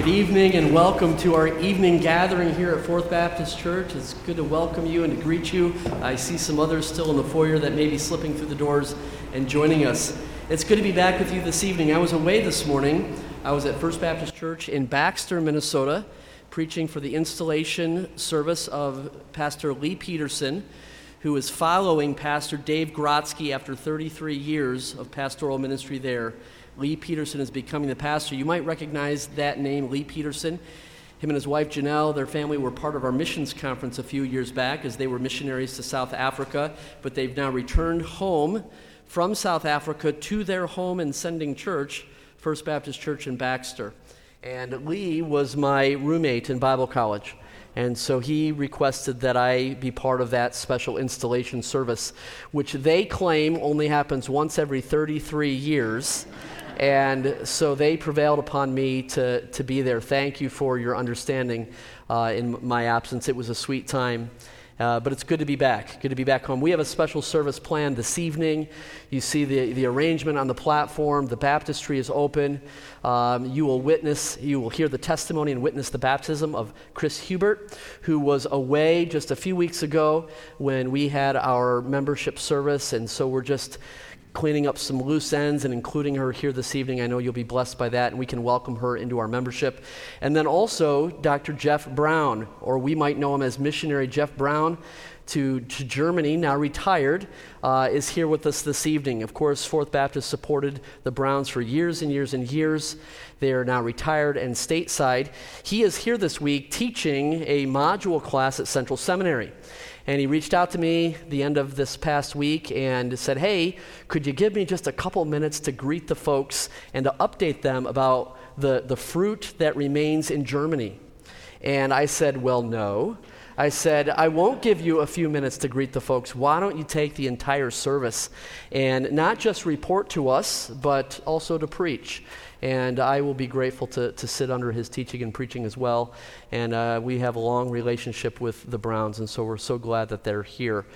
Good evening and welcome to our evening gathering here at Fourth Baptist Church. It's good to welcome you and to greet you. I see some others still in the foyer that may be slipping through the doors and joining us. It's good to be back with you this evening. I was away this morning. I was at First Baptist Church in Baxter, Minnesota, preaching for the installation service of Pastor Lee Peterson, who is following Pastor Dave Grotzky after 33 years of pastoral ministry there. Lee Peterson is becoming the pastor. You might recognize that name, Lee Peterson. Him and his wife Janelle, their family were part of our missions conference a few years back as they were missionaries to South Africa, but they've now returned home from South Africa to their home and sending church, First Baptist Church in Baxter. And Lee was my roommate in Bible college. And so he requested that I be part of that special installation service, which they claim only happens once every 33 years. And so they prevailed upon me to, to be there. Thank you for your understanding uh, in my absence. It was a sweet time. Uh, but it's good to be back. Good to be back home. We have a special service planned this evening. You see the, the arrangement on the platform. The baptistry is open. Um, you will witness, you will hear the testimony and witness the baptism of Chris Hubert, who was away just a few weeks ago when we had our membership service. And so we're just cleaning up some loose ends and including her here this evening. I know you'll be blessed by that, and we can welcome her into our membership. And then also, Dr. Jeff Brown, or we might know him as missionary Jeff Brown. To, to Germany, now retired, uh, is here with us this evening. Of course, Fourth Baptist supported the Browns for years and years and years. They are now retired and stateside. He is here this week teaching a module class at Central Seminary. And he reached out to me the end of this past week and said, Hey, could you give me just a couple minutes to greet the folks and to update them about the, the fruit that remains in Germany? And I said, Well, no. I said, I won't give you a few minutes to greet the folks. Why don't you take the entire service and not just report to us, but also to preach? And I will be grateful to, to sit under his teaching and preaching as well. And uh, we have a long relationship with the Browns, and so we're so glad that they're here.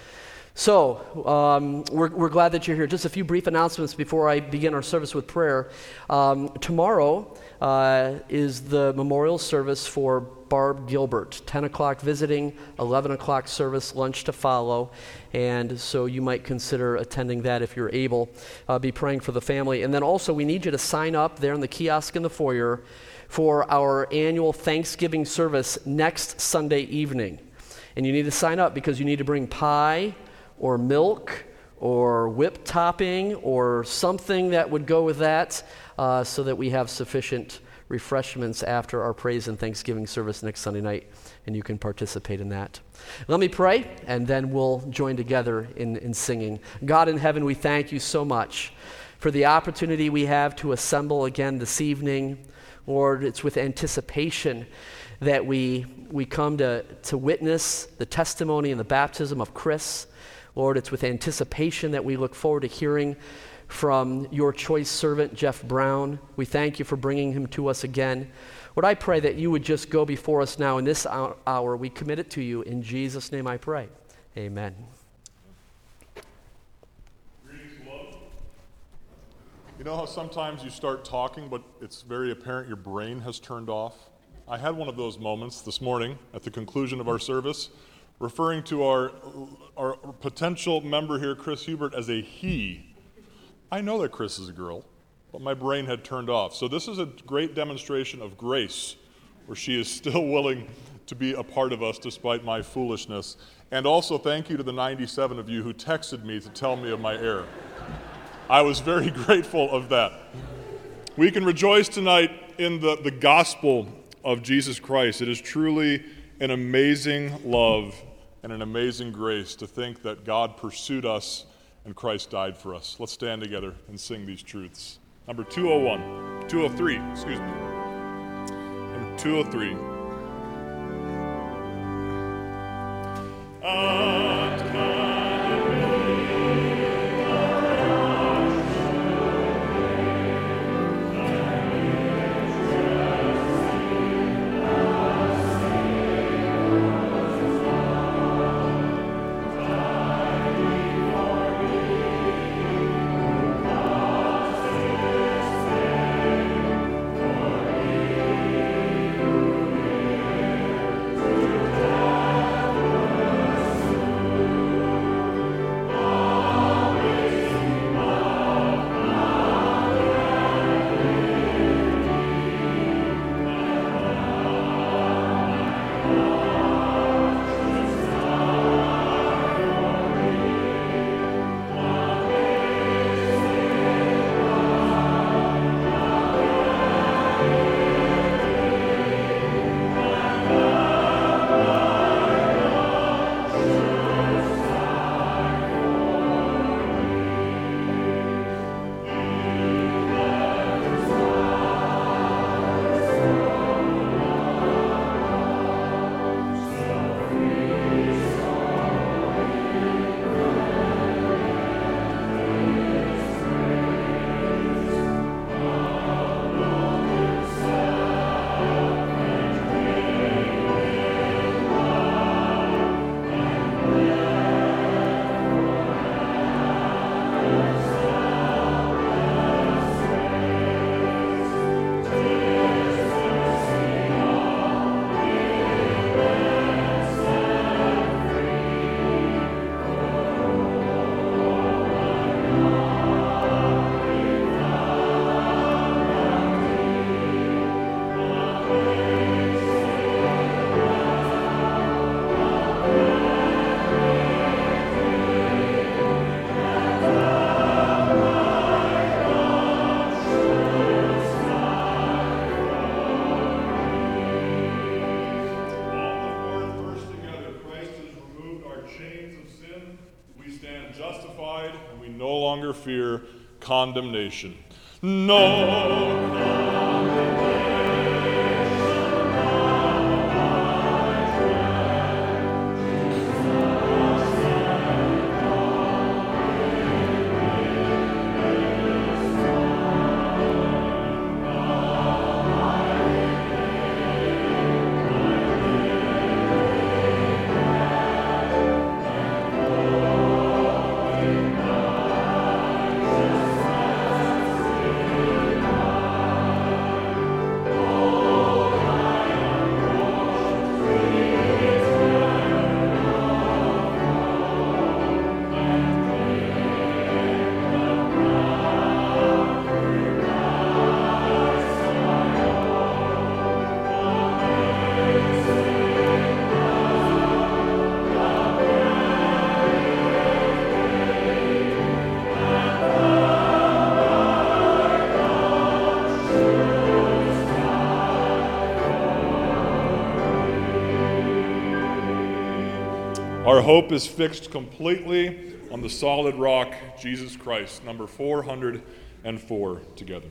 So, um, we're, we're glad that you're here. Just a few brief announcements before I begin our service with prayer. Um, tomorrow uh, is the memorial service for Barb Gilbert. 10 o'clock visiting, 11 o'clock service, lunch to follow. And so you might consider attending that if you're able. Uh, be praying for the family. And then also, we need you to sign up there in the kiosk in the foyer for our annual Thanksgiving service next Sunday evening. And you need to sign up because you need to bring pie or milk or whipped topping or something that would go with that uh, so that we have sufficient refreshments after our praise and thanksgiving service next Sunday night, and you can participate in that. Let me pray, and then we'll join together in, in singing. God in heaven, we thank you so much for the opportunity we have to assemble again this evening. Lord, it's with anticipation that we, we come to, to witness the testimony and the baptism of Chris. Lord, it's with anticipation that we look forward to hearing from your choice servant, Jeff Brown. We thank you for bringing him to us again. Lord, I pray that you would just go before us now in this hour. We commit it to you. In Jesus' name I pray. Amen. You know how sometimes you start talking, but it's very apparent your brain has turned off? I had one of those moments this morning at the conclusion of our service referring to our, our potential member here, Chris Hubert, as a he. I know that Chris is a girl, but my brain had turned off. So this is a great demonstration of grace, where she is still willing to be a part of us despite my foolishness. And also, thank you to the 97 of you who texted me to tell me of my error. I was very grateful of that. We can rejoice tonight in the, the gospel of Jesus Christ. It is truly an amazing love and an amazing grace to think that God pursued us and Christ died for us. Let's stand together and sing these truths. Number 201, 203, excuse me. Number 203. Uh, fear condemnation. No. Hope is fixed completely on the solid rock, Jesus Christ. Number 404 together.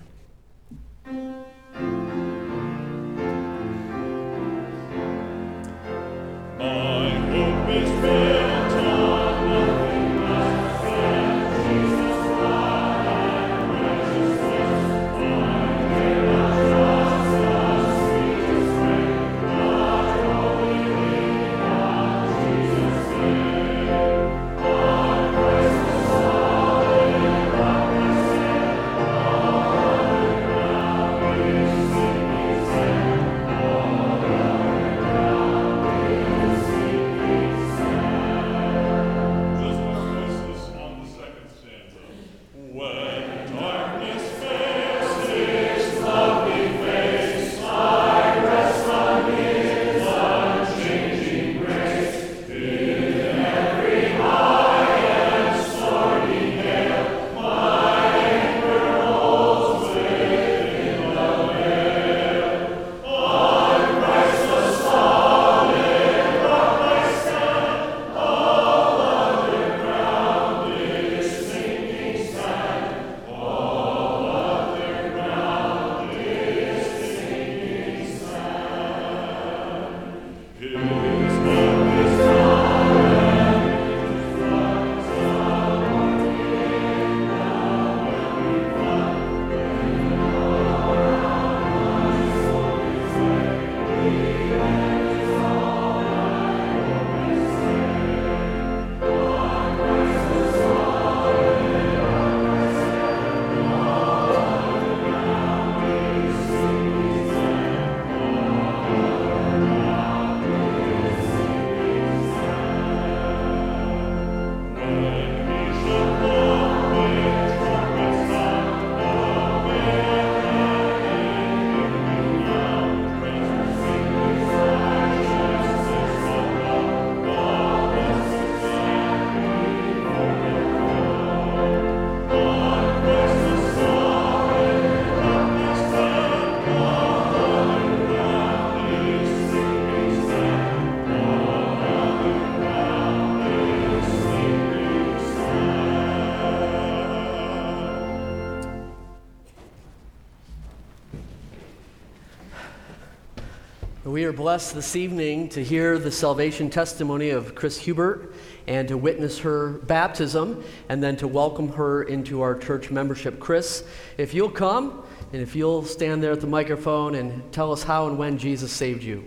We are blessed this evening to hear the salvation testimony of Chris Hubert and to witness her baptism and then to welcome her into our church membership. Chris, if you'll come and if you'll stand there at the microphone and tell us how and when Jesus saved you.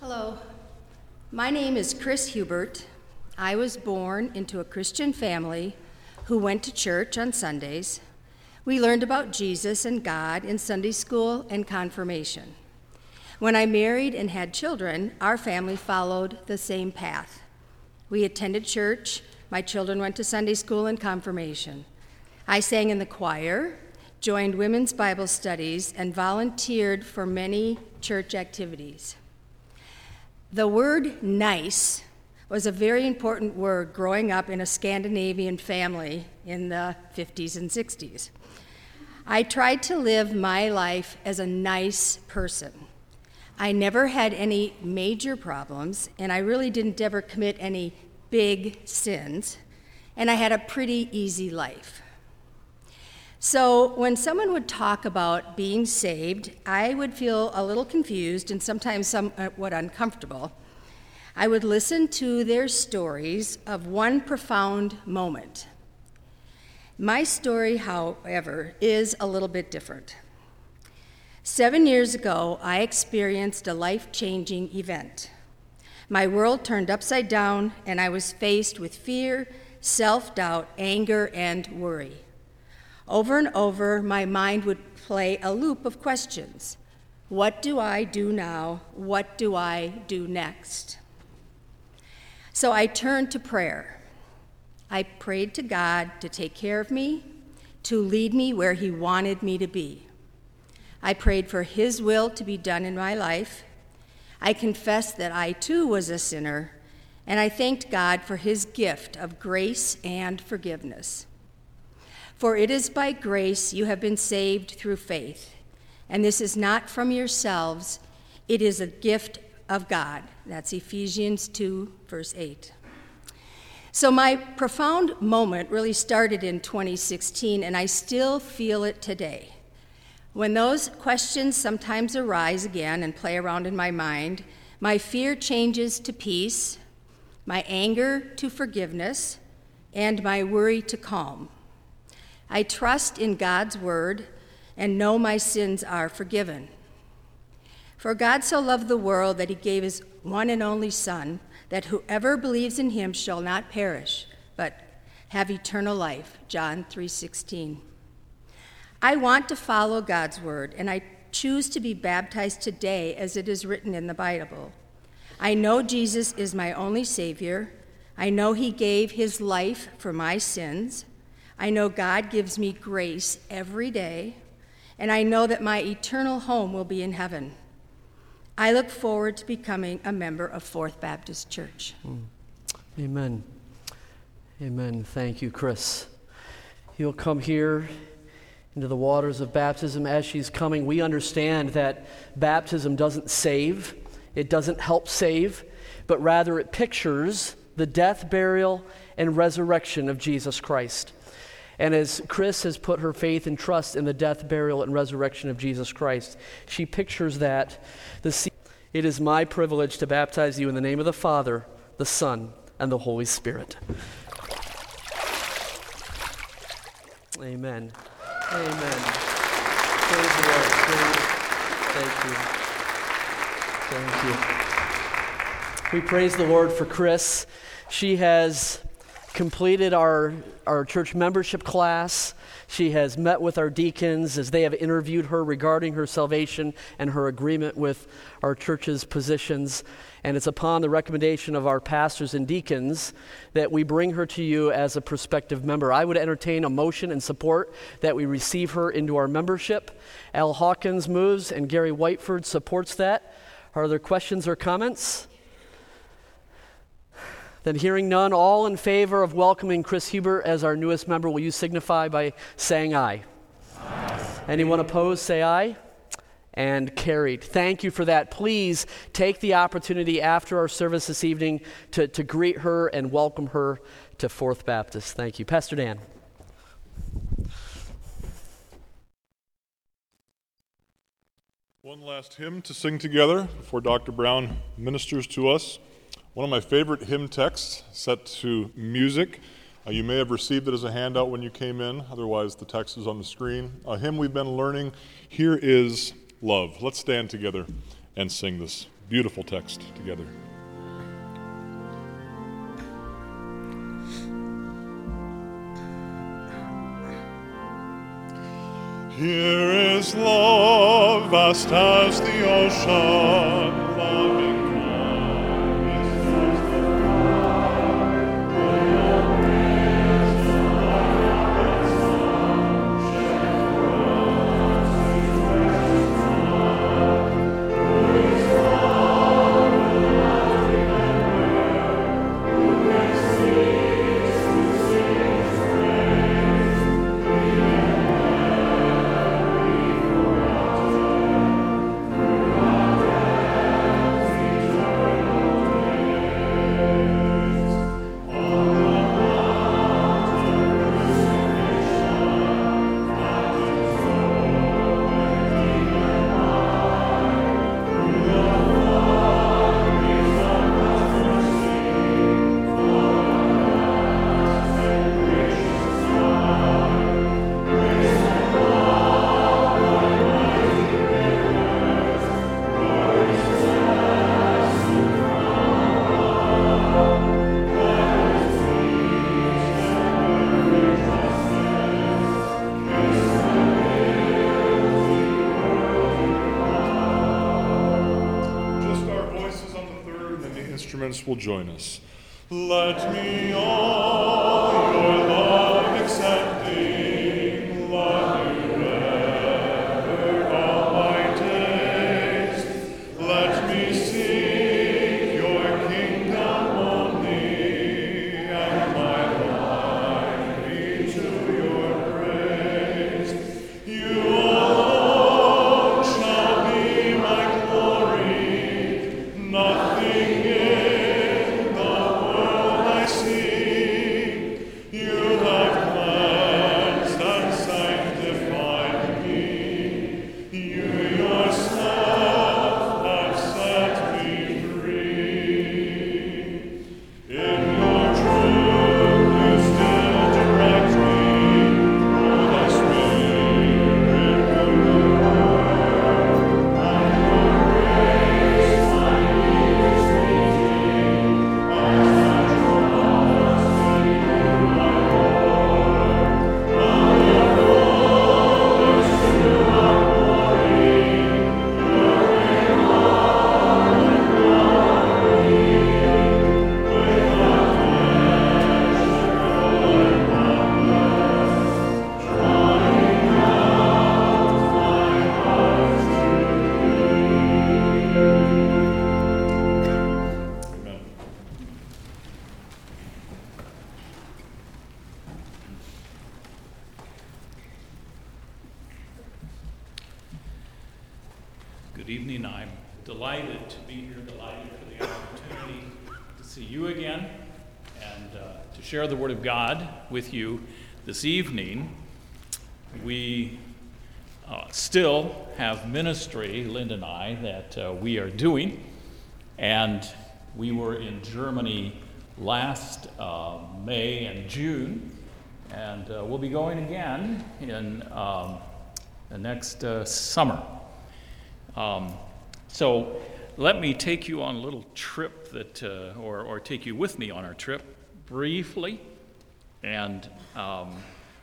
Hello, my name is Chris Hubert. I was born into a Christian family who went to church on Sundays we learned about Jesus and God in Sunday school and confirmation. When I married and had children, our family followed the same path. We attended church, my children went to Sunday school and confirmation. I sang in the choir, joined women's Bible studies, and volunteered for many church activities. The word nice was a very important word growing up in a Scandinavian family in the 50s and 60s. I tried to live my life as a nice person. I never had any major problems, and I really didn't ever commit any big sins. and I had a pretty easy life. So, when someone would talk about being saved, I would feel a little confused and sometimes somewhat uncomfortable. I would listen to their stories of one profound moment. My story, however, is a little bit different. Seven years ago, I experienced a life changing event. My world turned upside down, and I was faced with fear, self doubt, anger, and worry. Over and over, my mind would play a loop of questions What do I do now? What do I do next? So I turned to prayer. I prayed to God to take care of me, to lead me where He wanted me to be. I prayed for His will to be done in my life. I confessed that I too was a sinner, and I thanked God for His gift of grace and forgiveness. For it is by grace you have been saved through faith. And this is not from yourselves, it is a gift of God. That's Ephesians 2, verse 8. So, my profound moment really started in 2016, and I still feel it today. When those questions sometimes arise again and play around in my mind, my fear changes to peace, my anger to forgiveness, and my worry to calm. I trust in God's word and know my sins are forgiven. For God so loved the world that he gave his one and only Son, that whoever believes in him shall not perish, but have eternal life. John 3:16. I want to follow God's word, and I choose to be baptized today as it is written in the Bible. I know Jesus is my only Savior. I know He gave His life for my sins. I know God gives me grace every day, and I know that my eternal home will be in heaven. I look forward to becoming a member of Fourth Baptist Church. Mm. Amen. Amen. Thank you, Chris. You'll come here into the waters of baptism as she's coming. We understand that baptism doesn't save, it doesn't help save, but rather it pictures the death, burial, and resurrection of Jesus Christ. And as Chris has put her faith and trust in the death, burial, and resurrection of Jesus Christ, she pictures that. The, it is my privilege to baptize you in the name of the Father, the Son, and the Holy Spirit. Amen. Amen. Praise the Lord. Thank you. Thank you. We praise the Lord for Chris. She has completed our, our church membership class. She has met with our deacons as they have interviewed her regarding her salvation and her agreement with our church's positions. And it's upon the recommendation of our pastors and deacons that we bring her to you as a prospective member. I would entertain a motion and support that we receive her into our membership. Al Hawkins moves, and Gary Whiteford supports that. Are there questions or comments? Then, hearing none, all in favor of welcoming Chris Hubert as our newest member, will you signify by saying aye? aye. Anyone opposed, say aye. And carried. Thank you for that. Please take the opportunity after our service this evening to, to greet her and welcome her to Fourth Baptist. Thank you. Pastor Dan. One last hymn to sing together before Dr. Brown ministers to us. One of my favorite hymn texts set to music. Uh, you may have received it as a handout when you came in, otherwise, the text is on the screen. A hymn we've been learning Here is Love. Let's stand together and sing this beautiful text together. Here is love, vast as the ocean Will join us. Let me all your love accepting, Good evening. I'm delighted to be here, delighted for the opportunity to see you again and uh, to share the Word of God with you this evening. We uh, still have ministry, Linda and I, that uh, we are doing, and we were in Germany last uh, May and June, and uh, we'll be going again in um, the next uh, summer. Um, so let me take you on a little trip that, uh, or, or take you with me on our trip briefly, and um,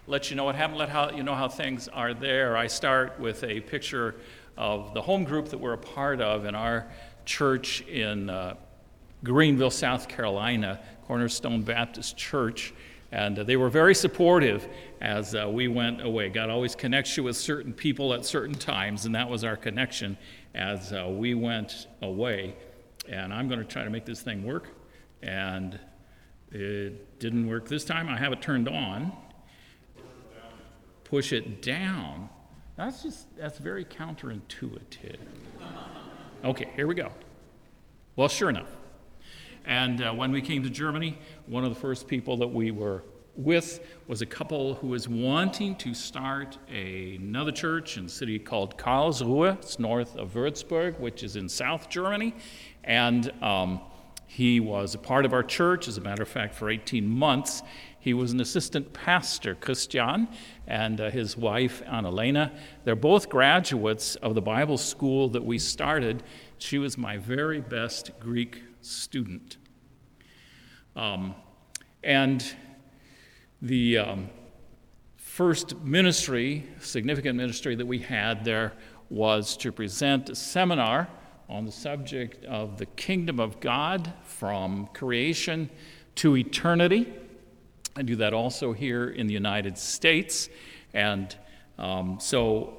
let you know what happened. Let how you know how things are there. I start with a picture of the home group that we're a part of in our church in uh, Greenville, South Carolina, Cornerstone Baptist Church. And uh, they were very supportive as uh, we went away. God always connects you with certain people at certain times, and that was our connection as uh, we went away. And I'm going to try to make this thing work. And it didn't work this time. I have it turned on. Push it down. That's just, that's very counterintuitive. Okay, here we go. Well, sure enough. And uh, when we came to Germany, one of the first people that we were with was a couple who was wanting to start a, another church in a city called Karlsruhe. It's north of Würzburg, which is in South Germany. And um, he was a part of our church, as a matter of fact, for 18 months. He was an assistant pastor, Christian, and uh, his wife, Annalena. They're both graduates of the Bible school that we started. She was my very best Greek student. Um, and the um, first ministry, significant ministry that we had there was to present a seminar on the subject of the kingdom of God from creation to eternity. I do that also here in the United States. And um, so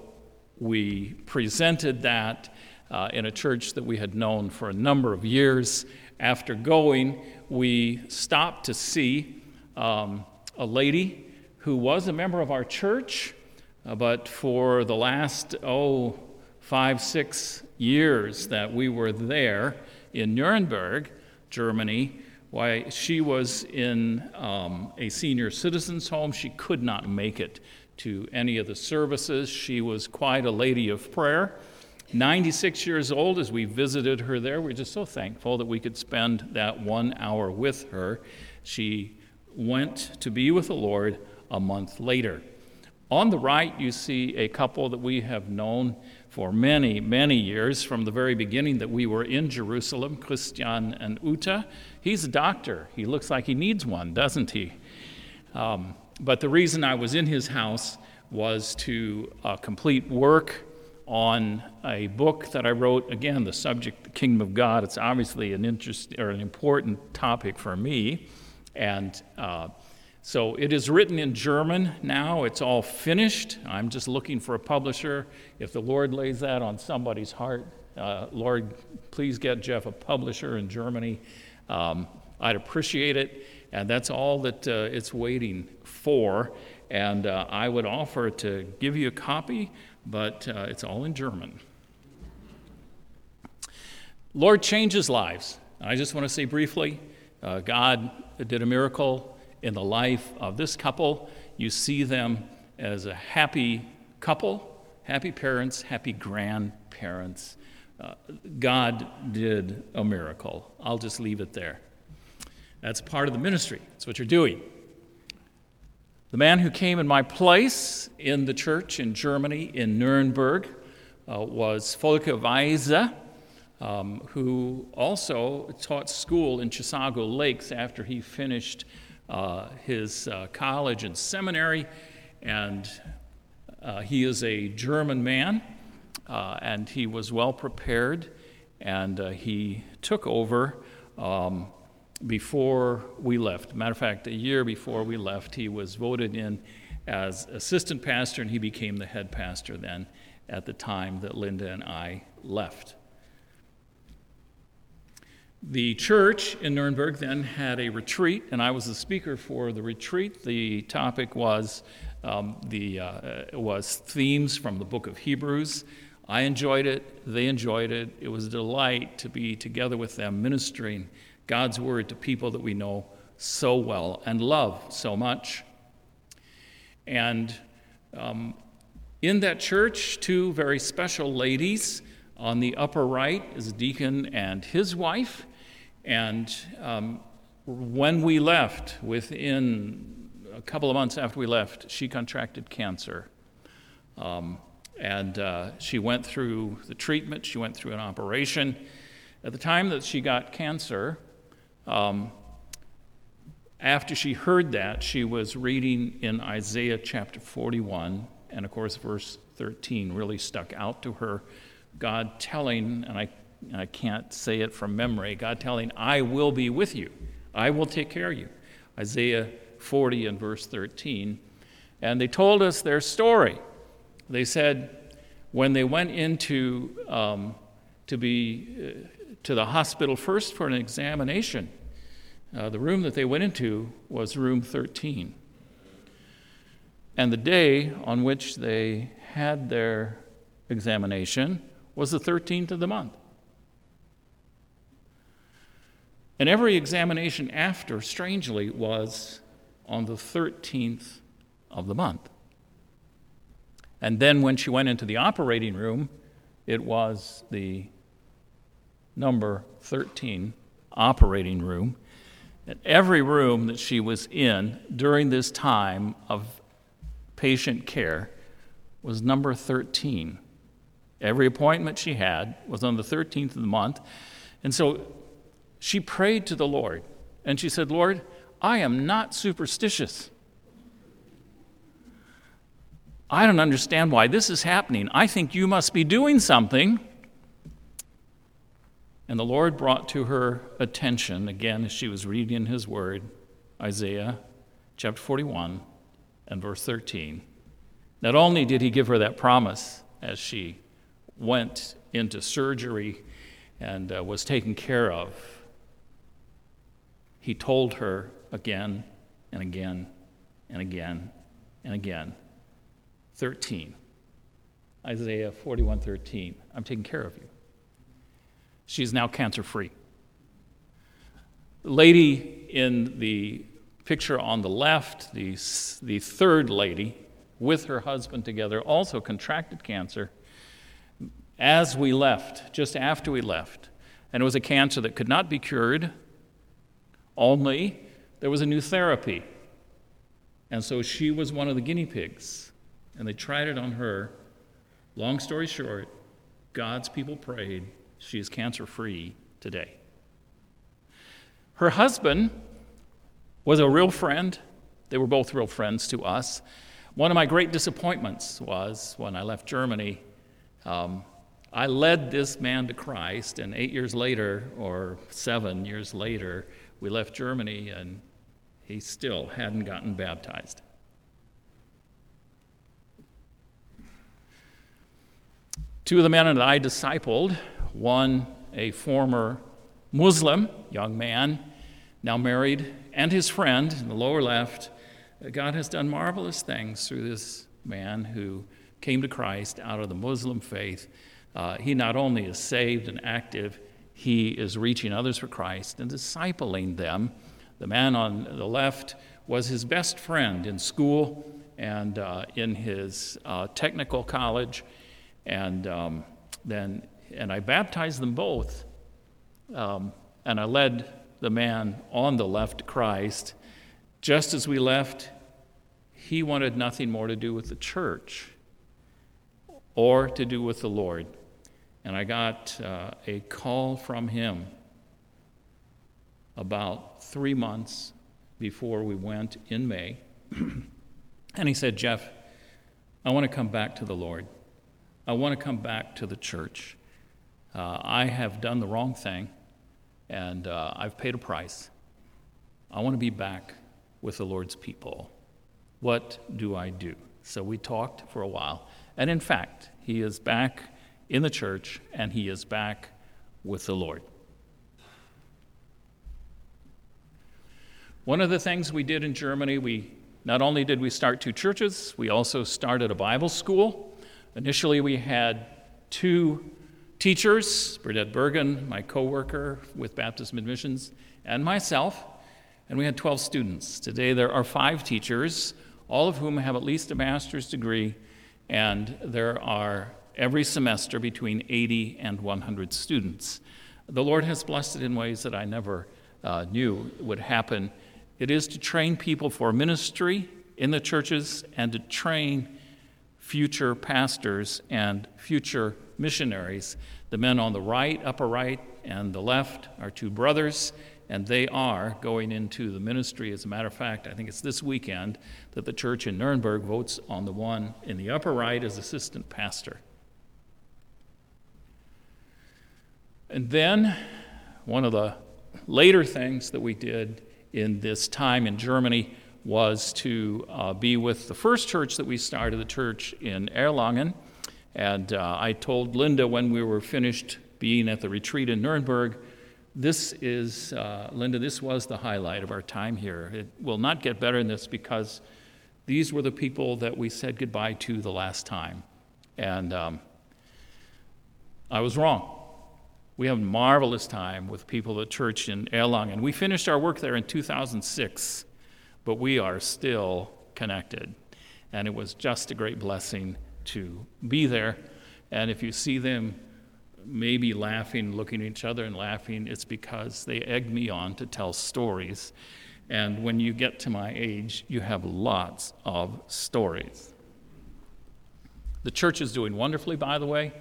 we presented that uh, in a church that we had known for a number of years. After going, we stopped to see um, a lady who was a member of our church, uh, but for the last, oh, five, six years that we were there in Nuremberg, Germany, why she was in um, a senior citizens home. She could not make it to any of the services. She was quite a lady of prayer. 96 years old as we visited her there. We're just so thankful that we could spend that one hour with her. She went to be with the Lord a month later. On the right, you see a couple that we have known for many, many years from the very beginning that we were in Jerusalem, Christian and Uta. He's a doctor. He looks like he needs one, doesn't he? Um, but the reason I was in his house was to uh, complete work on a book that I wrote. Again, the subject, the kingdom of God. It's obviously an interest or an important topic for me, and uh, so it is written in German now. It's all finished. I'm just looking for a publisher. If the Lord lays that on somebody's heart, uh, Lord, please get Jeff a publisher in Germany. Um, I'd appreciate it, and that's all that uh, it's waiting for. And uh, I would offer to give you a copy, but uh, it's all in German. Lord changes lives. I just want to say briefly uh, God did a miracle in the life of this couple. You see them as a happy couple, happy parents, happy grandparents. Uh, God did a miracle. I'll just leave it there. That's part of the ministry. That's what you're doing. The man who came in my place in the church in Germany, in Nuremberg, uh, was Volker Weise, um, who also taught school in Chisago Lakes after he finished uh, his uh, college and seminary. And uh, he is a German man, uh, and he was well prepared, and uh, he took over. Um, before we left. Matter of fact, a year before we left, he was voted in as assistant pastor, and he became the head pastor then at the time that Linda and I left. The church in Nuremberg then had a retreat, and I was the speaker for the retreat. The topic was um, the uh, was themes from the book of Hebrews. I enjoyed it; they enjoyed it. It was a delight to be together with them, ministering God's word to people that we know so well and love so much. And um, in that church, two very special ladies. On the upper right is a deacon and his wife. And um, when we left, within a couple of months after we left, she contracted cancer. Um, and uh, she went through the treatment, she went through an operation. At the time that she got cancer, um, after she heard that, she was reading in Isaiah chapter 41, and of course, verse 13 really stuck out to her. God telling, and I, I can't say it from memory, God telling, I will be with you, I will take care of you. Isaiah 40 and verse 13. And they told us their story. They said, when they went into um, to be uh, to the hospital first for an examination. Uh, the room that they went into was room 13. And the day on which they had their examination was the 13th of the month. And every examination after, strangely, was on the 13th of the month. And then when she went into the operating room, it was the number 13 operating room. And every room that she was in during this time of patient care was number 13. Every appointment she had was on the 13th of the month. And so she prayed to the Lord and she said, Lord, I am not superstitious. I don't understand why this is happening. I think you must be doing something. And the Lord brought to her attention, again, as she was reading his word, Isaiah chapter 41 and verse 13. Not only did he give her that promise as she went into surgery and uh, was taken care of, he told her again and again and again and again. 13 isaiah 41 13 i'm taking care of you she is now cancer free. The lady in the picture on the left, the, the third lady, with her husband together, also contracted cancer as we left, just after we left. And it was a cancer that could not be cured, only there was a new therapy. And so she was one of the guinea pigs. And they tried it on her. Long story short, God's people prayed she is cancer free today. Her husband was a real friend. They were both real friends to us. One of my great disappointments was when I left Germany, Um, I led this man to Christ, and eight years later, or seven years later, we left Germany, and he still hadn't gotten baptized. Two of the men that I discipled, one a former Muslim young man, now married, and his friend in the lower left, God has done marvelous things through this man who came to Christ out of the Muslim faith. Uh, he not only is saved and active, he is reaching others for Christ and discipling them. The man on the left was his best friend in school and uh, in his uh, technical college, and um, then and I baptized them both, um, and I led the man on the left Christ. Just as we left, he wanted nothing more to do with the church or to do with the Lord. And I got uh, a call from him about three months before we went in May. and he said, Jeff, I want to come back to the Lord. I want to come back to the church. Uh, I have done the wrong thing, and uh, I've paid a price. I want to be back with the Lord's people. What do I do? So we talked for a while. And in fact, he is back in the church and he is back with the Lord. One of the things we did in Germany, we not only did we start two churches, we also started a Bible school. Initially, we had two teachers, Burdette Bergen, my co-worker with Baptist Mid-Missions, and myself, and we had 12 students. Today there are five teachers, all of whom have at least a master's degree, and there are every semester between 80 and 100 students. The Lord has blessed it in ways that I never uh, knew would happen. It is to train people for ministry in the churches and to train future pastors and future missionaries. The men on the right, upper right, and the left are two brothers, and they are going into the ministry. As a matter of fact, I think it's this weekend that the church in Nuremberg votes on the one in the upper right as assistant pastor. And then, one of the later things that we did in this time in Germany was to uh, be with the first church that we started, the church in Erlangen. And uh, I told Linda when we were finished being at the retreat in Nuremberg, this is, uh, Linda, this was the highlight of our time here. It will not get better than this because these were the people that we said goodbye to the last time. And um, I was wrong. We have a marvelous time with people at church in Erlangen. We finished our work there in 2006 but we are still connected. And it was just a great blessing to be there. And if you see them maybe laughing, looking at each other and laughing, it's because they egged me on to tell stories. And when you get to my age, you have lots of stories. The church is doing wonderfully, by the way.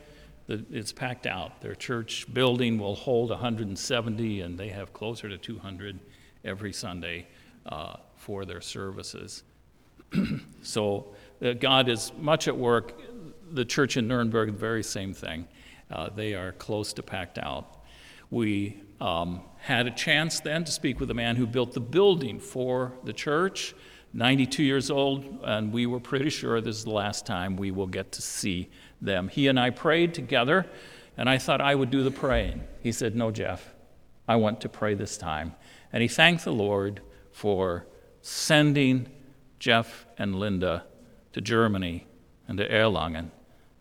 It's packed out. Their church building will hold 170, and they have closer to 200 every Sunday. Uh, for their services. so uh, God is much at work. The church in Nuremberg, the very same thing. Uh, they are close to packed out. We um, had a chance then to speak with the man who built the building for the church, 92 years old, and we were pretty sure this is the last time we will get to see them. He and I prayed together, and I thought I would do the praying. He said, No, Jeff, I want to pray this time. And he thanked the Lord for sending Jeff and Linda to Germany and to Erlangen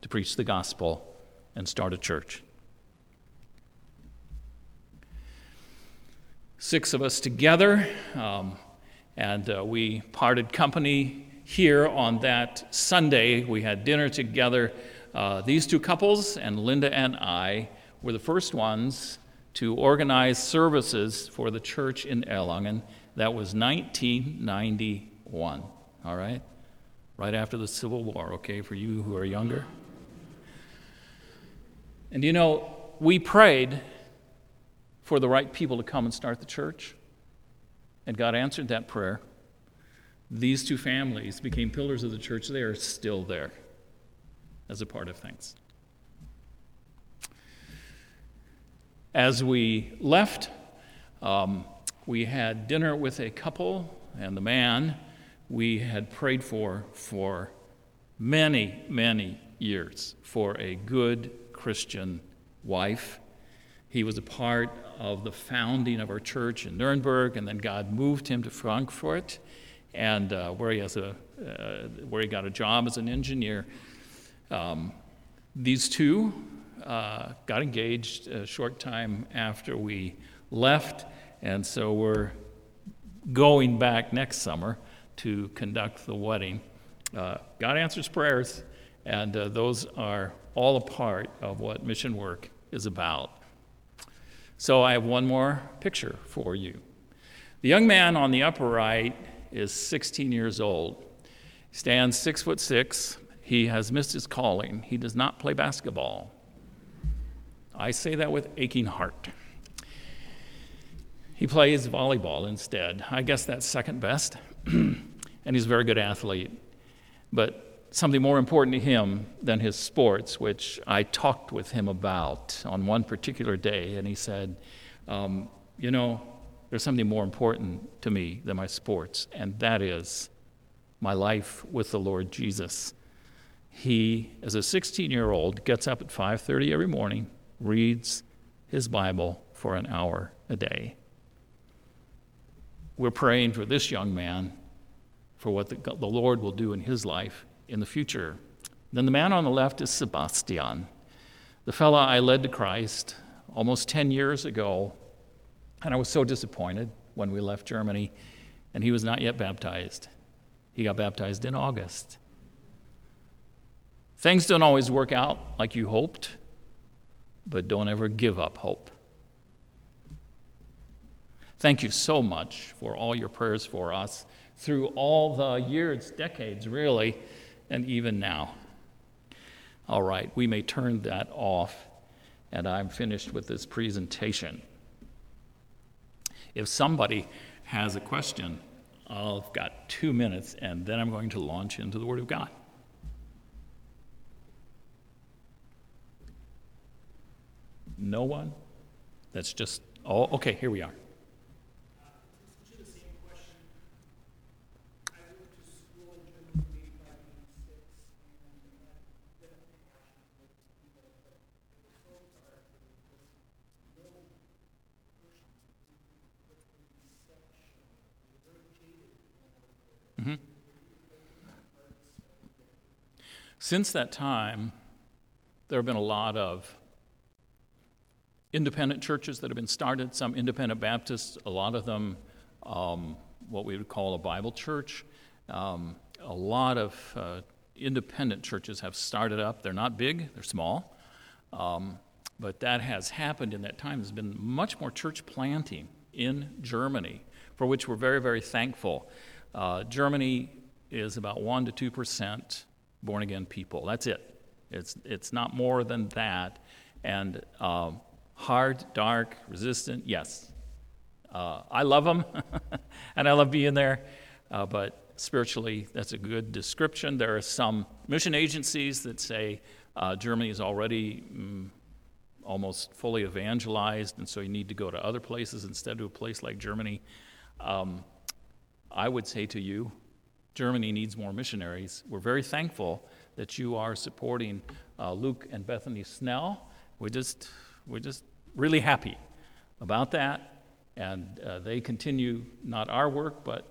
to preach the gospel and start a church. Six of us together, um, and uh, we parted company here on that Sunday. We had dinner together. Uh, these two couples, and Linda and I, were the first ones to organize services for the church in Erlangen that was 1991, all right? Right after the Civil War, okay, for you who are younger. And you know, we prayed for the right people to come and start the church, and God answered that prayer. These two families became pillars of the church. They are still there as a part of things. As we left, um, we had dinner with a couple, and the man we had prayed for for many, many years for a good Christian wife. He was a part of the founding of our church in Nuremberg, and then God moved him to Frankfurt, and uh, where he has a uh, where he got a job as an engineer. Um, these two uh, got engaged a short time after we left, and so we're going back next summer to conduct the wedding. Uh, God answers prayers, and uh, those are all a part of what mission work is about. So I have one more picture for you. The young man on the upper right is 16 years old. He stands six foot six. He has missed his calling. He does not play basketball. I say that with aching heart. He plays volleyball instead. I guess that's second best. and he's a very good athlete. But something more important to him than his sports, which I talked with him about on one particular day, and he said, um, You know, there's something more important to me than my sports, and that is my life with the Lord Jesus. He, as a 16 year old, gets up at 5:30 every morning, reads his Bible for an hour a day. We're praying for this young man for what the, the Lord will do in his life in the future. Then the man on the left is Sebastian, the fellow I led to Christ almost 10 years ago. And I was so disappointed when we left Germany, and he was not yet baptized. He got baptized in August. Things don't always work out like you hoped but don't ever give up hope. Thank you so much for all your prayers for us through all the years, decades, really, and even now. All right, we may turn that off, and I'm finished with this presentation. If somebody has a question, I've got two minutes, and then I'm going to launch into the Word of God. No one? That's just, oh, okay, here we are. Mm-hmm. Since that time, there have been a lot of independent churches that have been started, some independent Baptists, a lot of them um, what we would call a Bible church. Um, a lot of uh, independent churches have started up. They're not big, they're small. Um, but that has happened in that time. There's been much more church planting in Germany, for which we're very, very thankful. Uh, Germany is about 1% to 2% born again people. That's it. It's, it's not more than that. And um, hard, dark, resistant, yes. Uh, I love them, and I love being there, uh, but spiritually, that's a good description. There are some mission agencies that say uh, Germany is already mm, almost fully evangelized, and so you need to go to other places instead of a place like Germany. Um, I would say to you, Germany needs more missionaries. We're very thankful that you are supporting uh, Luke and Bethany Snell. We're just we're just really happy about that. And uh, they continue not our work, but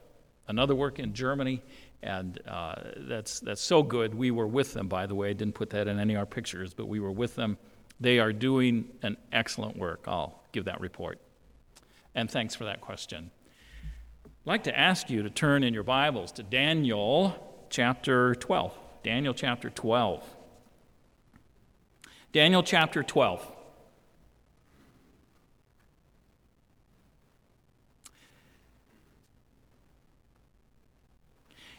another work in Germany. And uh, that's, that's so good. We were with them, by the way. I didn't put that in any of our pictures, but we were with them. They are doing an excellent work. I'll give that report. And thanks for that question. I'd like to ask you to turn in your Bibles to Daniel chapter 12. Daniel chapter 12. Daniel chapter 12.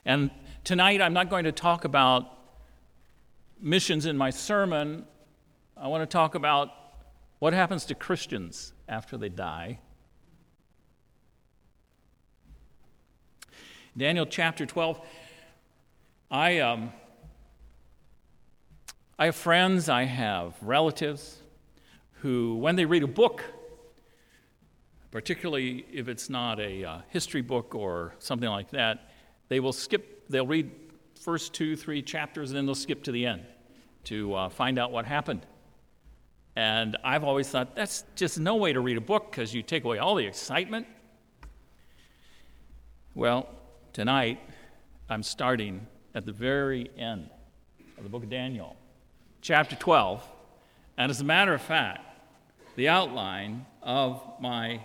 And tonight I'm not going to talk about missions in my sermon. I want to talk about what happens to Christians after they die. Daniel chapter 12. I, um, I have friends, I have relatives who, when they read a book, particularly if it's not a uh, history book or something like that, they will skip, they'll read first two, three chapters, and then they'll skip to the end to uh, find out what happened. And I've always thought that's just no way to read a book because you take away all the excitement. Well, tonight I'm starting at the very end of the book of Daniel, chapter 12. And as a matter of fact, the outline of my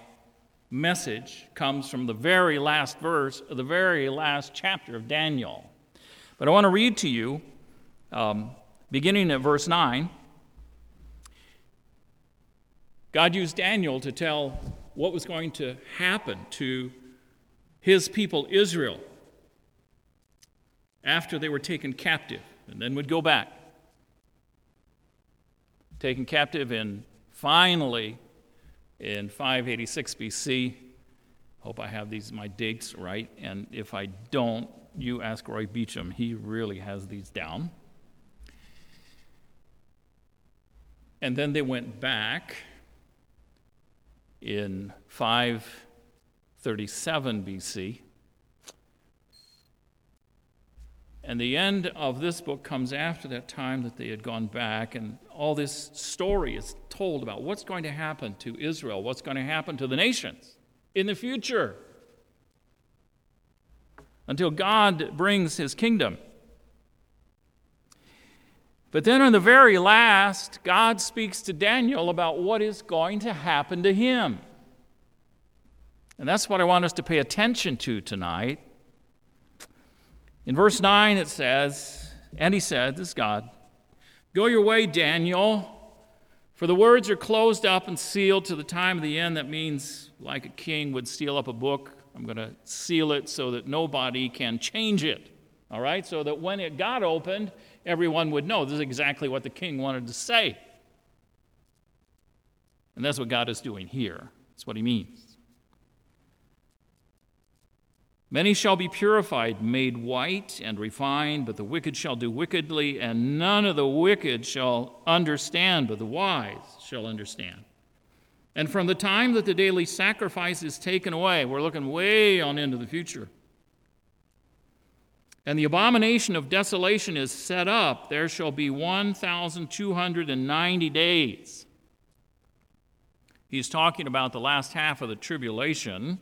message comes from the very last verse of the very last chapter of Daniel. But I want to read to you, um, beginning at verse 9. God used Daniel to tell what was going to happen to his people Israel after they were taken captive and then would go back. Taken captive and finally in 586 BC. Hope I have these my dates right, and if I don't, you ask Roy Beecham. He really has these down. And then they went back in 537 BC. And the end of this book comes after that time that they had gone back, and all this story is told about what's going to happen to Israel, what's going to happen to the nations in the future until God brings his kingdom. But then, on the very last, God speaks to Daniel about what is going to happen to him. And that's what I want us to pay attention to tonight. In verse 9, it says, And he said, This is God, Go your way, Daniel, for the words are closed up and sealed to the time of the end. That means, like a king would seal up a book, I'm going to seal it so that nobody can change it. All right? So that when it got opened, everyone would know this is exactly what the king wanted to say. And that's what God is doing here. That's what he means. Many shall be purified, made white, and refined, but the wicked shall do wickedly, and none of the wicked shall understand, but the wise shall understand. And from the time that the daily sacrifice is taken away, we're looking way on into the future and the abomination of desolation is set up, there shall be 1,290 days. He's talking about the last half of the tribulation,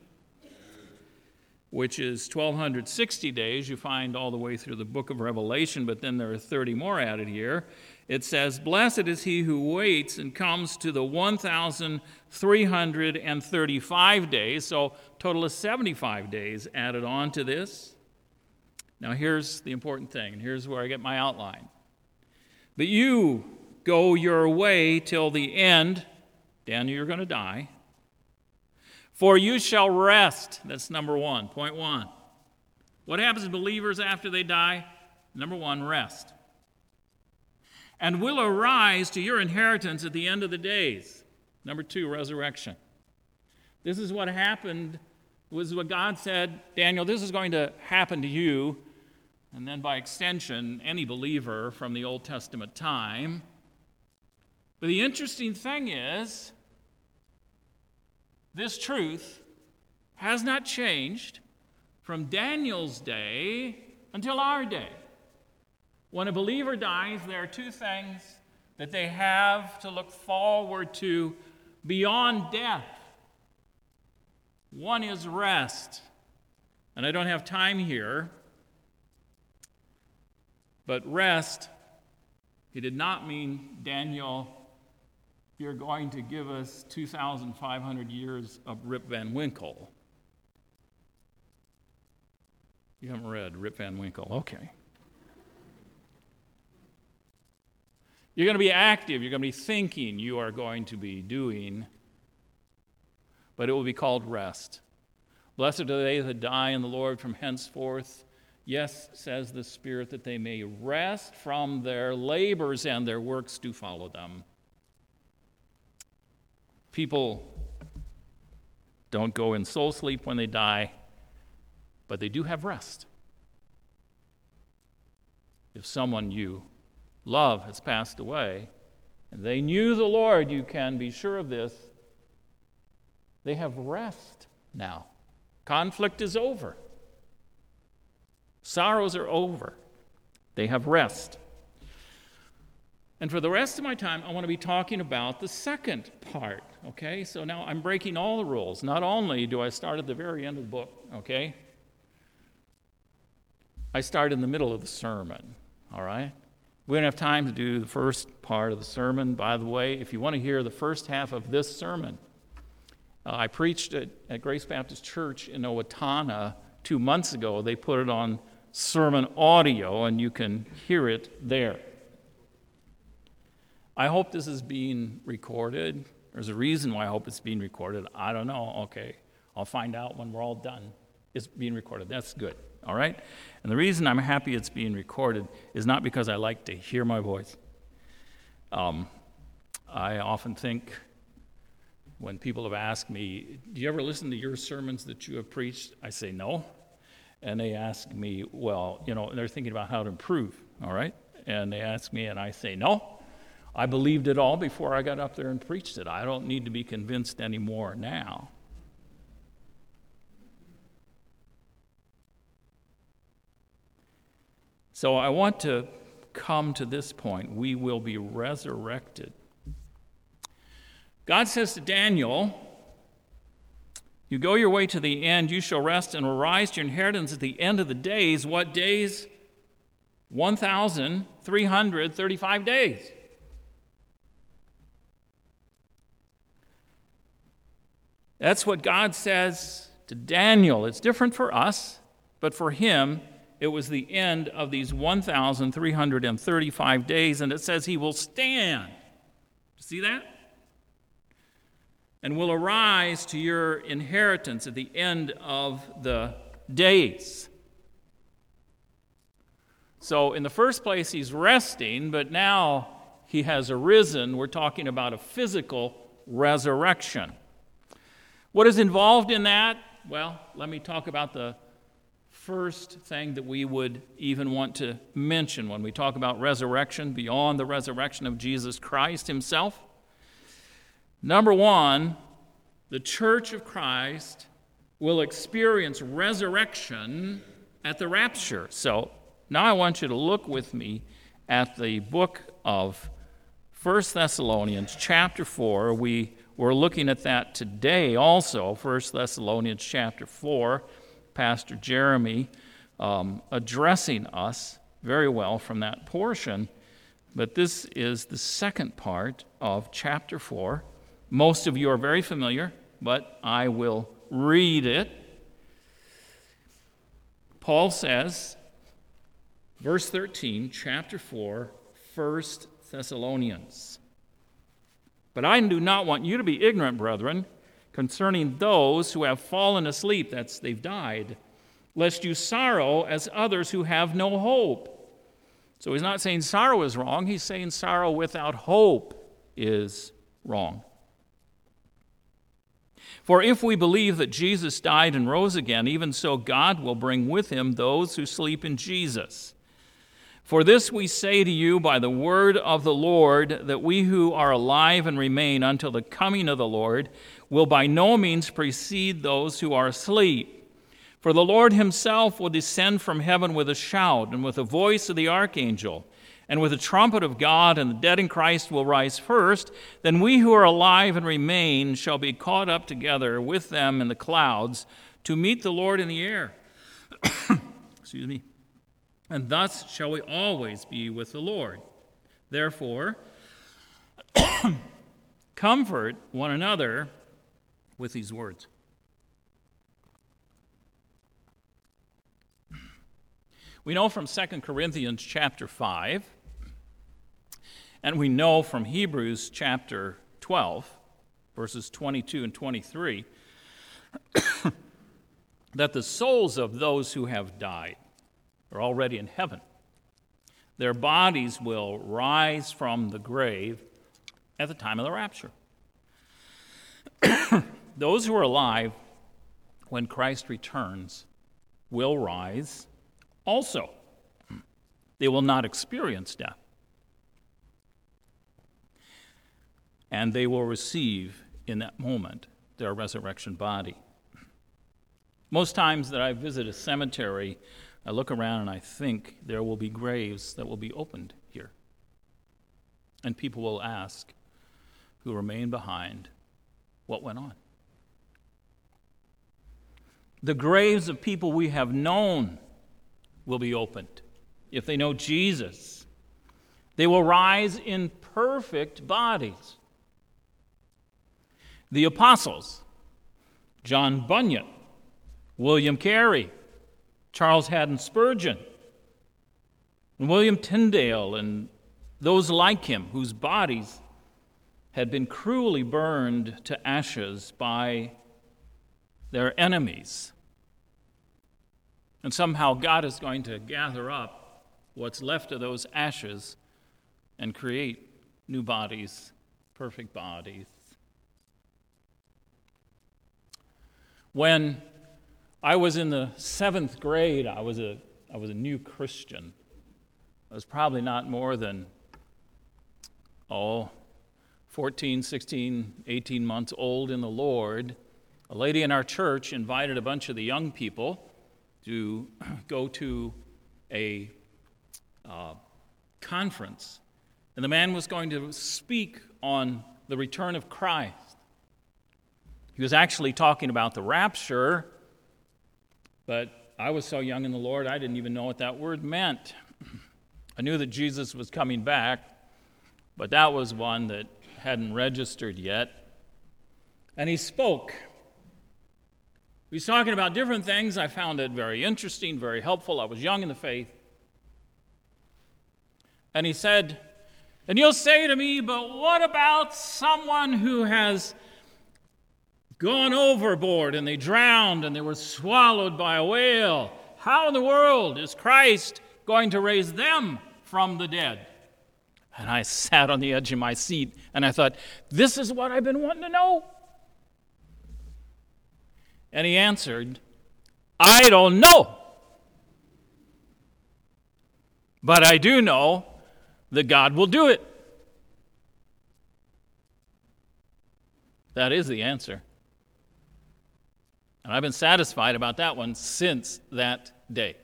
which is 1,260 days. You find all the way through the book of Revelation, but then there are 30 more added here. It says, Blessed is he who waits and comes to the 1,335 days. So, total of 75 days added on to this. Now, here's the important thing, and here's where I get my outline. But you go your way till the end. Daniel, you're going to die. For you shall rest. That's number one. Point one. What happens to believers after they die? Number one, rest. And will arise to your inheritance at the end of the days. Number two, resurrection. This is what happened, was what God said, Daniel, this is going to happen to you and then by extension, any believer from the Old Testament time. But the interesting thing is, this truth has not changed from Daniel's day until our day. When a believer dies, there are two things that they have to look forward to beyond death. One is rest. And I don't have time here but rest, he did not mean, Daniel, you're going to give us 2,500 years of Rip Van Winkle. You haven't read Rip Van Winkle. Okay. You're going to be active. You're going to be thinking. You are going to be doing. But it will be called rest. Blessed are they that die in the Lord from henceforth. Yes, says the Spirit, that they may rest from their labors and their works do follow them. People don't go in soul sleep when they die, but they do have rest. If someone you love has passed away, and they knew the Lord, you can be sure of this, they have rest now. Conflict is over, sorrows are over. They have rest. And for the rest of my time, I want to be talking about the second part, okay? So now I'm breaking all the rules. Not only do I start at the very end of the book, okay? I start in the middle of the sermon, all right? We don't have time to do the first part of the sermon. By the way, if you want to hear the first half of this sermon, uh, I preached it at Grace Baptist Church in Owatonna two months ago. They put it on sermon audio, and you can hear it there. I hope this is being recorded. There's a reason why I hope it's being recorded. I don't know. Okay. I'll find out when we're all done. It's being recorded. That's good all right? And the reason I'm happy it's being recorded is not because I like to hear my voice. Um, I often think when people have asked me, Do you ever listen to your sermons that you have preached? I say no. And they ask me, Well, you know, they're thinking about how to improve, all right? And they ask me, and I say, No. I believed it all before I got up there and preached it. I don't need to be convinced anymore now. So I want to come to this point. We will be resurrected. God says to Daniel, You go your way to the end, you shall rest and arise to your inheritance at the end of the days. What days? 1,335 days. That's what God says to Daniel. It's different for us, but for him, it was the end of these 1,335 days, and it says he will stand. See that? And will arise to your inheritance at the end of the days. So, in the first place, he's resting, but now he has arisen. We're talking about a physical resurrection. What is involved in that? Well, let me talk about the first thing that we would even want to mention when we talk about resurrection beyond the resurrection of Jesus Christ himself. Number one, the church of Christ will experience resurrection at the rapture. So now I want you to look with me at the book of 1 Thessalonians, chapter 4. We were looking at that today also, 1 Thessalonians, chapter 4. Pastor Jeremy um, addressing us very well from that portion. But this is the second part of chapter 4. Most of you are very familiar, but I will read it. Paul says, verse 13, chapter 4, 1 Thessalonians. But I do not want you to be ignorant, brethren concerning those who have fallen asleep, that's they've died, lest you sorrow as others who have no hope. So he's not saying sorrow is wrong, he's saying sorrow without hope is wrong. For if we believe that Jesus died and rose again, even so God will bring with him those who sleep in Jesus. For this we say to you by the word of the Lord, that we who are alive and remain until the coming of the Lord will by no means precede those who are asleep. For the Lord himself will descend from heaven with a shout, and with the voice of the archangel, and with the trumpet of God, and the dead in Christ will rise first. Then we who are alive and remain shall be caught up together with them in the clouds to meet the Lord in the air. Excuse me and thus shall we always be with the Lord. Therefore, comfort one another with these words. We know from 2 Corinthians chapter 5, and we know from Hebrews chapter 12, verses 22 and 23, that the souls of those who have died are already in heaven. Their bodies will rise from the grave at the time of the rapture. Those who are alive when Christ returns will rise also. They will not experience death. and they will receive in that moment their resurrection body. Most times that I visit a cemetery, I look around and I think there will be graves that will be opened here. And people will ask who remain behind what went on. The graves of people we have known will be opened if they know Jesus. They will rise in perfect bodies. The apostles, John Bunyan, William Carey, Charles Haddon Spurgeon, and William Tyndale, and those like him whose bodies had been cruelly burned to ashes by their enemies. And somehow God is going to gather up what's left of those ashes and create new bodies, perfect bodies. When I was in the seventh grade, I was a, I was a new Christian. I was probably not more than, oh, 14, 16, 18 months old in the Lord. A lady in our church invited a bunch of the young people to go to a uh, conference, and the man was going to speak on the return of Christ. He was actually talking about the rapture, but I was so young in the Lord, I didn't even know what that word meant. I knew that Jesus was coming back, but that was one that hadn't registered yet. And he spoke. He was talking about different things. I found it very interesting, very helpful. I was young in the faith. And he said, And you'll say to me, but what about someone who has gone overboard and they drowned and they were swallowed by a whale? How in the world is Christ going to raise them from the dead? And I sat on the edge of my seat and I thought, This is what I've been wanting to know. And he answered, I don't know. But I do know that God will do it. That is the answer. And I've been satisfied about that one since that day.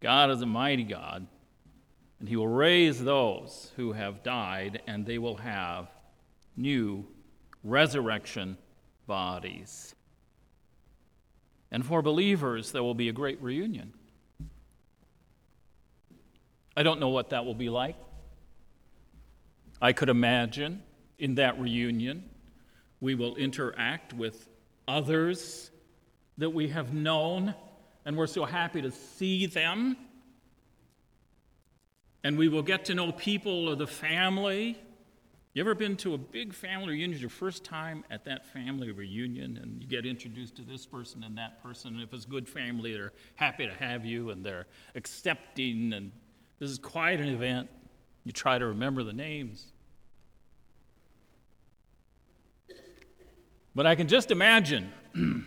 God is a mighty God, and He will raise those who have died, and they will have new resurrection bodies. And for believers, there will be a great reunion. I don't know what that will be like. I could imagine in that reunion, we will interact with others that we have known, and we're so happy to see them. And we will get to know people of the family you ever been to a big family reunion? Your first time at that family reunion, and you get introduced to this person and that person. And if it's good family, they're happy to have you and they're accepting. And this is quite an event. You try to remember the names. But I can just imagine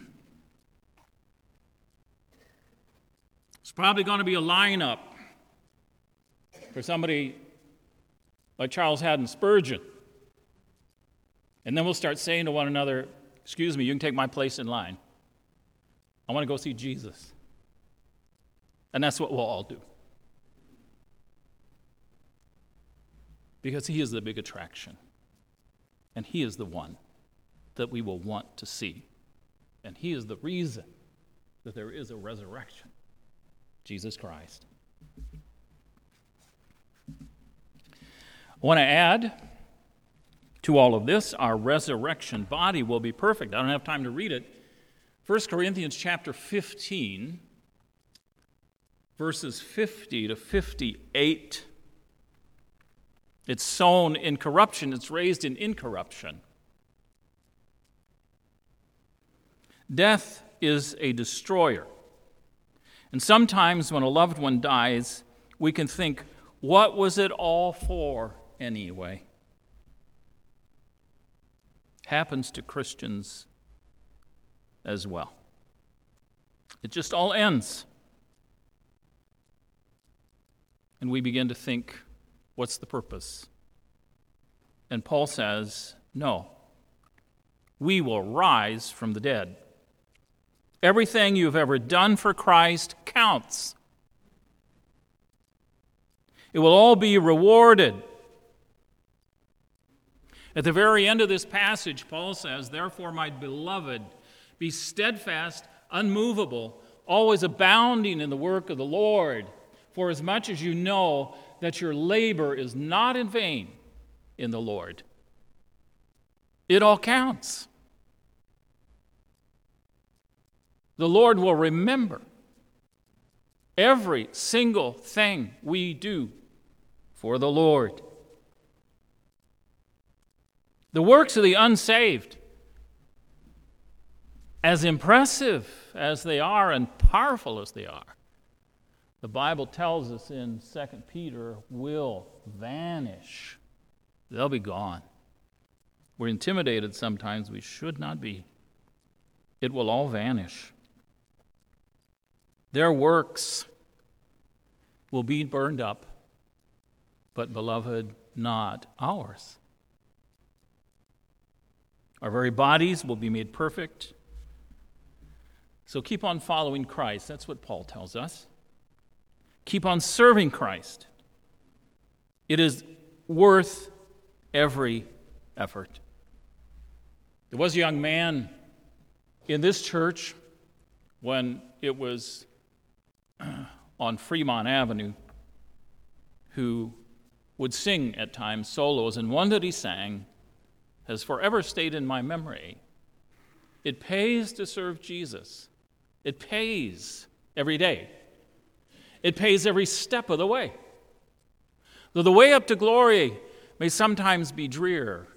it's probably going to be a lineup for somebody like Charles Haddon Spurgeon and then we'll start saying to one another, Excuse me, you can take my place in line. I want to go see Jesus. And that's what we'll all do. Because he is the big attraction. And he is the one that we will want to see. And he is the reason that there is a resurrection Jesus Christ. I want to add to all of this, our resurrection body will be perfect. I don't have time to read it. 1 Corinthians chapter 15, verses 50 to 58. It's sown in corruption, it's raised in incorruption. Death is a destroyer. And sometimes when a loved one dies, we can think, what was it all for anyway? happens to Christians as well. It just all ends. And we begin to think, what's the purpose? And Paul says, no. We will rise from the dead. Everything you've ever done for Christ counts. It will all be rewarded. At the very end of this passage, Paul says, Therefore, my beloved, be steadfast, unmovable, always abounding in the work of the Lord, for as much as you know that your labor is not in vain in the Lord. It all counts. The Lord will remember every single thing we do for the Lord. The works of the unsaved, as impressive as they are and powerful as they are, the Bible tells us in 2 Peter, will vanish. They'll be gone. We're intimidated sometimes. We should not be. It will all vanish. Their works will be burned up, but, beloved, not ours. Our very bodies will be made perfect. So keep on following Christ. That's what Paul tells us. Keep on serving Christ. It is worth every effort. There was a young man in this church when it was on Fremont Avenue who would sing at times solos, and one that he sang has forever stayed in my memory. It pays to serve Jesus. It pays every day. It pays every step of the way. Though the way up to glory may sometimes be drear,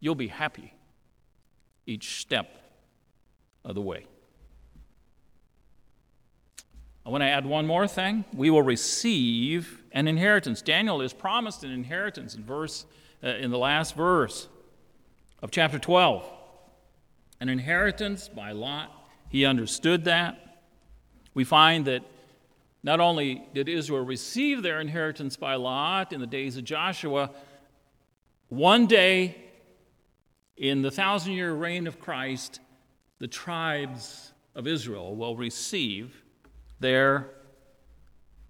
you'll be happy each step of the way. I want to add one more thing. We will receive an inheritance. Daniel is promised an inheritance in verse uh, in the last verse of chapter 12. An inheritance by lot. He understood that. We find that not only did Israel receive their inheritance by lot in the days of Joshua, one day in the thousand year reign of Christ, the tribes of Israel will receive their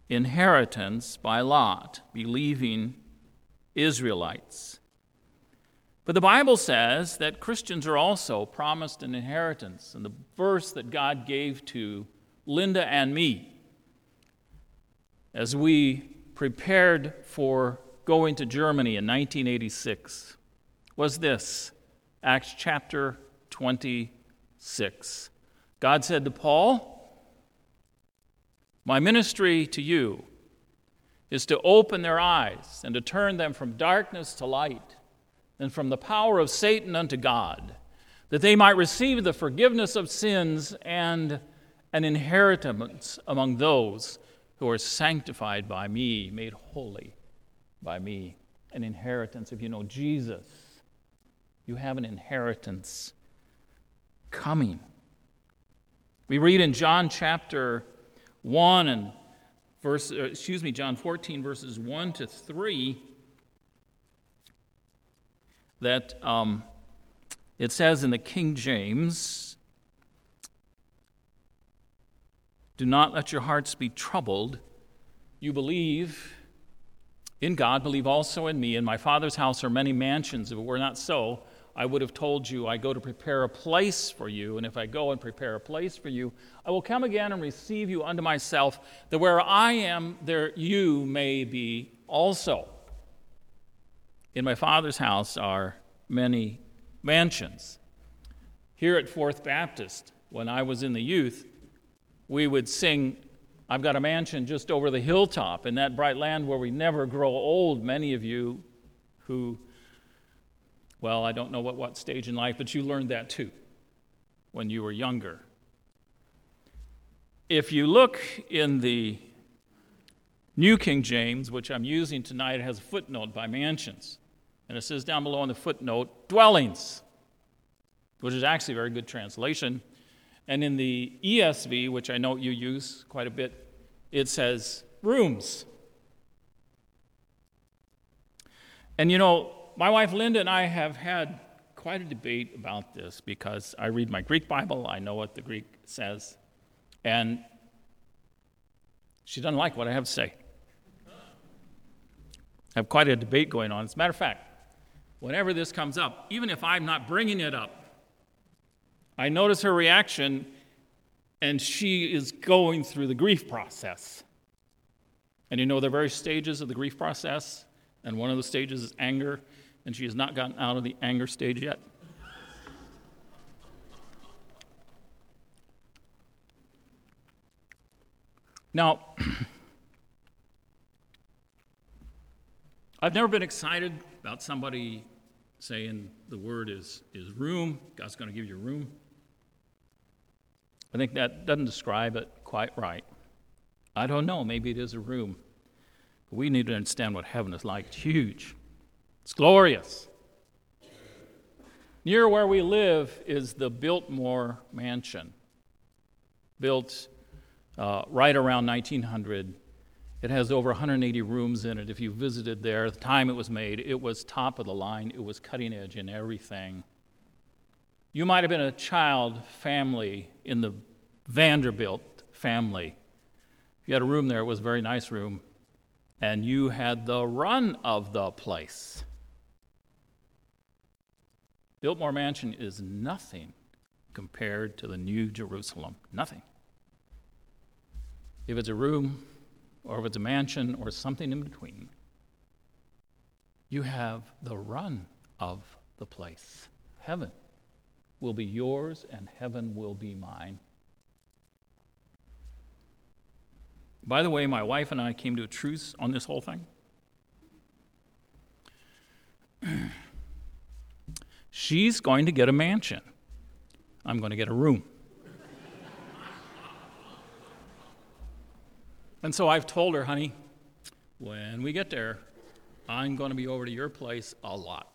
inheritance by lot, believing Israelites. But the Bible says that Christians are also promised an inheritance. And the verse that God gave to Linda and me as we prepared for going to Germany in 1986 was this Acts chapter 26. God said to Paul, My ministry to you is to open their eyes and to turn them from darkness to light and from the power of Satan unto God, that they might receive the forgiveness of sins and an inheritance among those who are sanctified by me, made holy by me. An inheritance. If you know Jesus, you have an inheritance coming. We read in John chapter 1 and verse, uh, excuse me, John 14, verses 1 to 3, that um, it says in the King James, Do not let your hearts be troubled. You believe in God, believe also in me. In my Father's house are many mansions. If it were not so, I would have told you, I go to prepare a place for you. And if I go and prepare a place for you, I will come again and receive you unto myself, that where I am, there you may be also. In my Father's house are many mansions. Here at Fourth Baptist, when I was in the youth, we would sing, I've got a mansion just over the hilltop in that bright land where we never grow old. Many of you who, well, I don't know what, what stage in life, but you learned that too when you were younger. If you look in the New King James, which I'm using tonight, it has a footnote by mansions. And it says down below in the footnote, dwellings, which is actually a very good translation. And in the ESV, which I know you use quite a bit, it says rooms. And you know, my wife Linda and I have had quite a debate about this because I read my Greek Bible, I know what the Greek says, and she doesn't like what I have to say. I have quite a debate going on. As a matter of fact, whenever this comes up, even if I'm not bringing it up, I notice her reaction, and she is going through the grief process. And you know, there are various stages of the grief process, and one of the stages is anger, and she has not gotten out of the anger stage yet. Now, I've never been excited about somebody saying the word is, is room, God's going to give you room. I think that doesn't describe it quite right. I don't know, maybe it is a room. But we need to understand what heaven is like. It's huge, it's glorious. Near where we live is the Biltmore Mansion, built uh, right around 1900. It has over 180 rooms in it. If you visited there, at the time it was made, it was top of the line, it was cutting edge in everything. You might have been a child family in the Vanderbilt family. If you had a room there, it was a very nice room, and you had the run of the place. Biltmore Mansion is nothing compared to the New Jerusalem. Nothing. If it's a room, or if it's a mansion, or something in between, you have the run of the place. Heaven will be yours, and heaven will be mine. By the way, my wife and I came to a truce on this whole thing. She's going to get a mansion. I'm going to get a room. and so I've told her, honey, when we get there, I'm going to be over to your place a lot.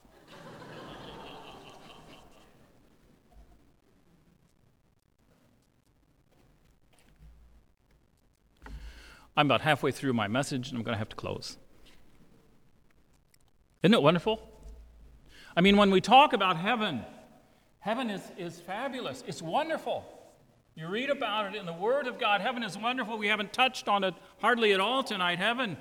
I'm about halfway through my message and I'm going to have to close. Isn't it wonderful? I mean, when we talk about heaven, heaven is, is fabulous, it's wonderful. You read about it in the Word of God. Heaven is wonderful. We haven't touched on it hardly at all tonight. Heaven.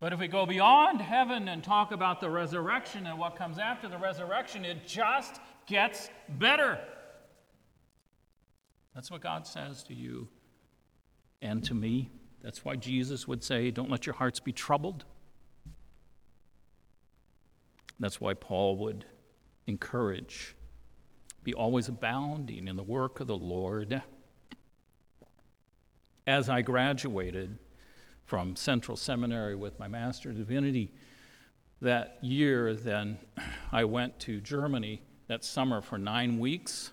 But if we go beyond heaven and talk about the resurrection and what comes after the resurrection, it just gets better. That's what God says to you and to me. That's why Jesus would say, Don't let your hearts be troubled. That's why Paul would encourage, be always abounding in the work of the Lord. As I graduated from Central Seminary with my Master of Divinity that year, then I went to Germany that summer for nine weeks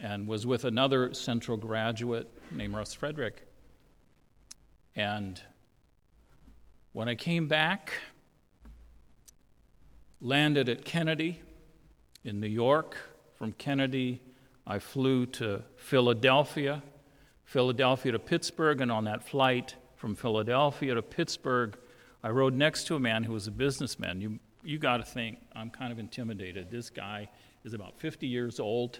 and was with another Central graduate named Russ Frederick. And when I came back, landed at Kennedy in New York. From Kennedy, I flew to Philadelphia, Philadelphia to Pittsburgh, and on that flight from Philadelphia to Pittsburgh, I rode next to a man who was a businessman. You, you got to think, I'm kind of intimidated. This guy is about 50 years old,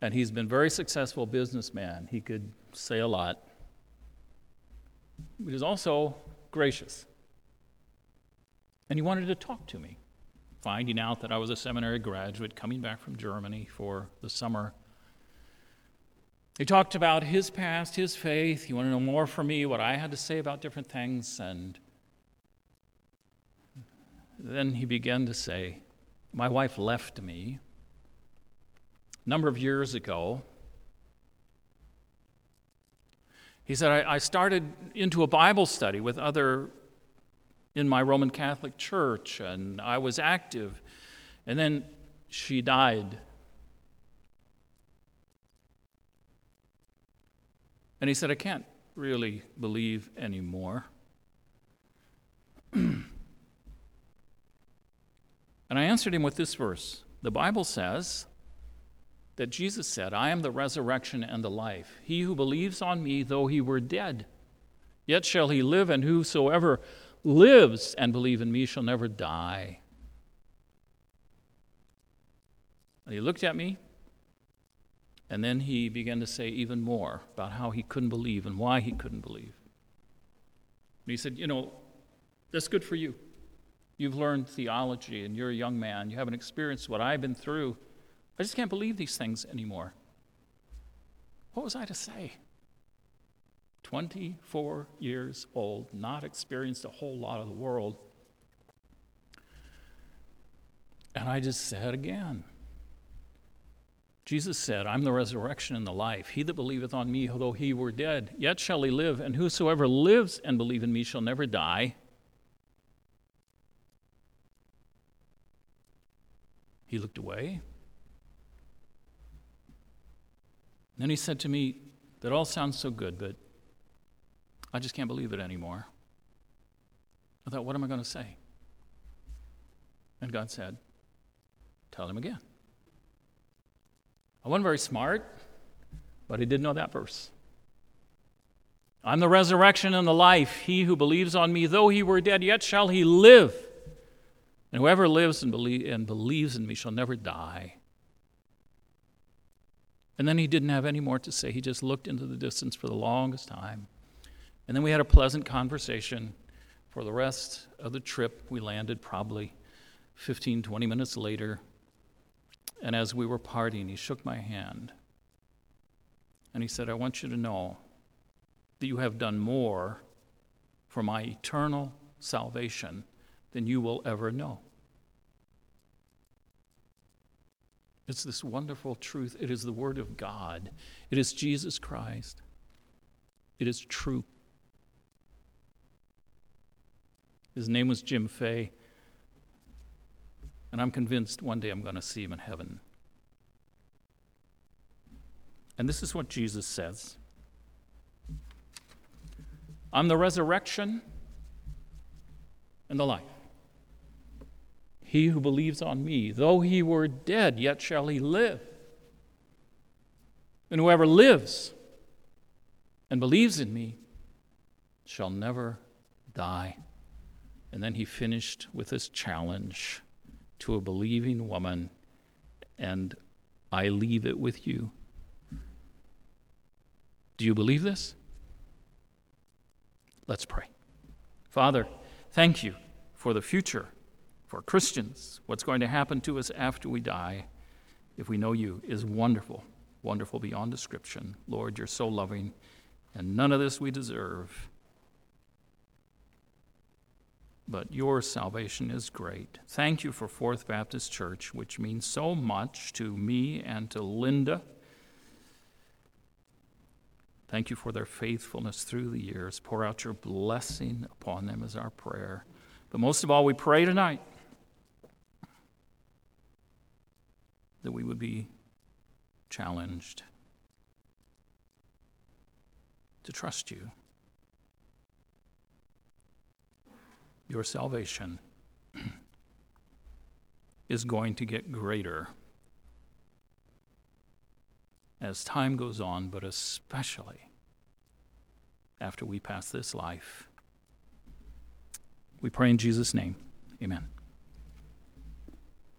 and he's been very successful businessman. He could say a lot. But he's also gracious. And he wanted to talk to me, finding out that I was a seminary graduate coming back from Germany for the summer. He talked about his past, his faith. He wanted to know more from me, what I had to say about different things. And then he began to say, My wife left me a number of years ago. He said, I, I started into a Bible study with other in my Roman Catholic church, and I was active. And then she died. And he said, I can't really believe anymore. and I answered him with this verse The Bible says that Jesus said, I am the resurrection and the life. He who believes on me, though he were dead, Yet shall he live, and whosoever lives and believe in me shall never die. And he looked at me, and then he began to say even more about how he couldn't believe and why he couldn't believe. And he said, You know, that's good for you. You've learned theology, and you're a young man. You haven't experienced what I've been through. I just can't believe these things anymore. What was I to say? 24 years old, not experienced a whole lot of the world. And I just said again, Jesus said, I'm the resurrection and the life. He that believeth on me, though he were dead, yet shall he live, and whosoever lives and believe in me shall never die. He looked away. then he said to me, That all sounds so good, but I just can't believe it anymore. I thought, What am I going to say? And God said, Tell him again. I wasn't very smart, but he did know that verse. I'm the resurrection and the life. He who believes on me, though he were dead, yet shall he live. And whoever lives and, believe, and believes in me shall never die. And then he didn't have any more to say. He just looked into the distance for the longest time. And then we had a pleasant conversation. For the rest of the trip, we landed probably 15, 20 minutes later. And as we were parting, he shook my hand. And he said, I want you to know that you have done more for my eternal salvation than you will ever know. It's this wonderful truth. It is the Word of God. It is Jesus Christ. It is true. His name was Jim Fay. And I'm convinced one day I'm going to see him in heaven. And this is what Jesus says I'm the resurrection and the life. He who believes on me, though he were dead, yet shall he live. And whoever lives and believes in me shall never die. And then he finished with this challenge to a believing woman, and I leave it with you. Do you believe this? Let's pray. Father, thank you for the future, for Christians. What's going to happen to us after we die, if we know you, is wonderful, wonderful beyond description. Lord, you're so loving, and none of this we deserve but your salvation is great. Thank you for Fourth Baptist Church, which means so much to me and to Linda. Thank you for their faithfulness through the years. Pour out your blessing upon them as our prayer. But most of all, we pray tonight that we would be challenged to trust you. Your salvation is going to get greater as time goes on, but especially after we pass this life. We pray in Jesus' name. Amen.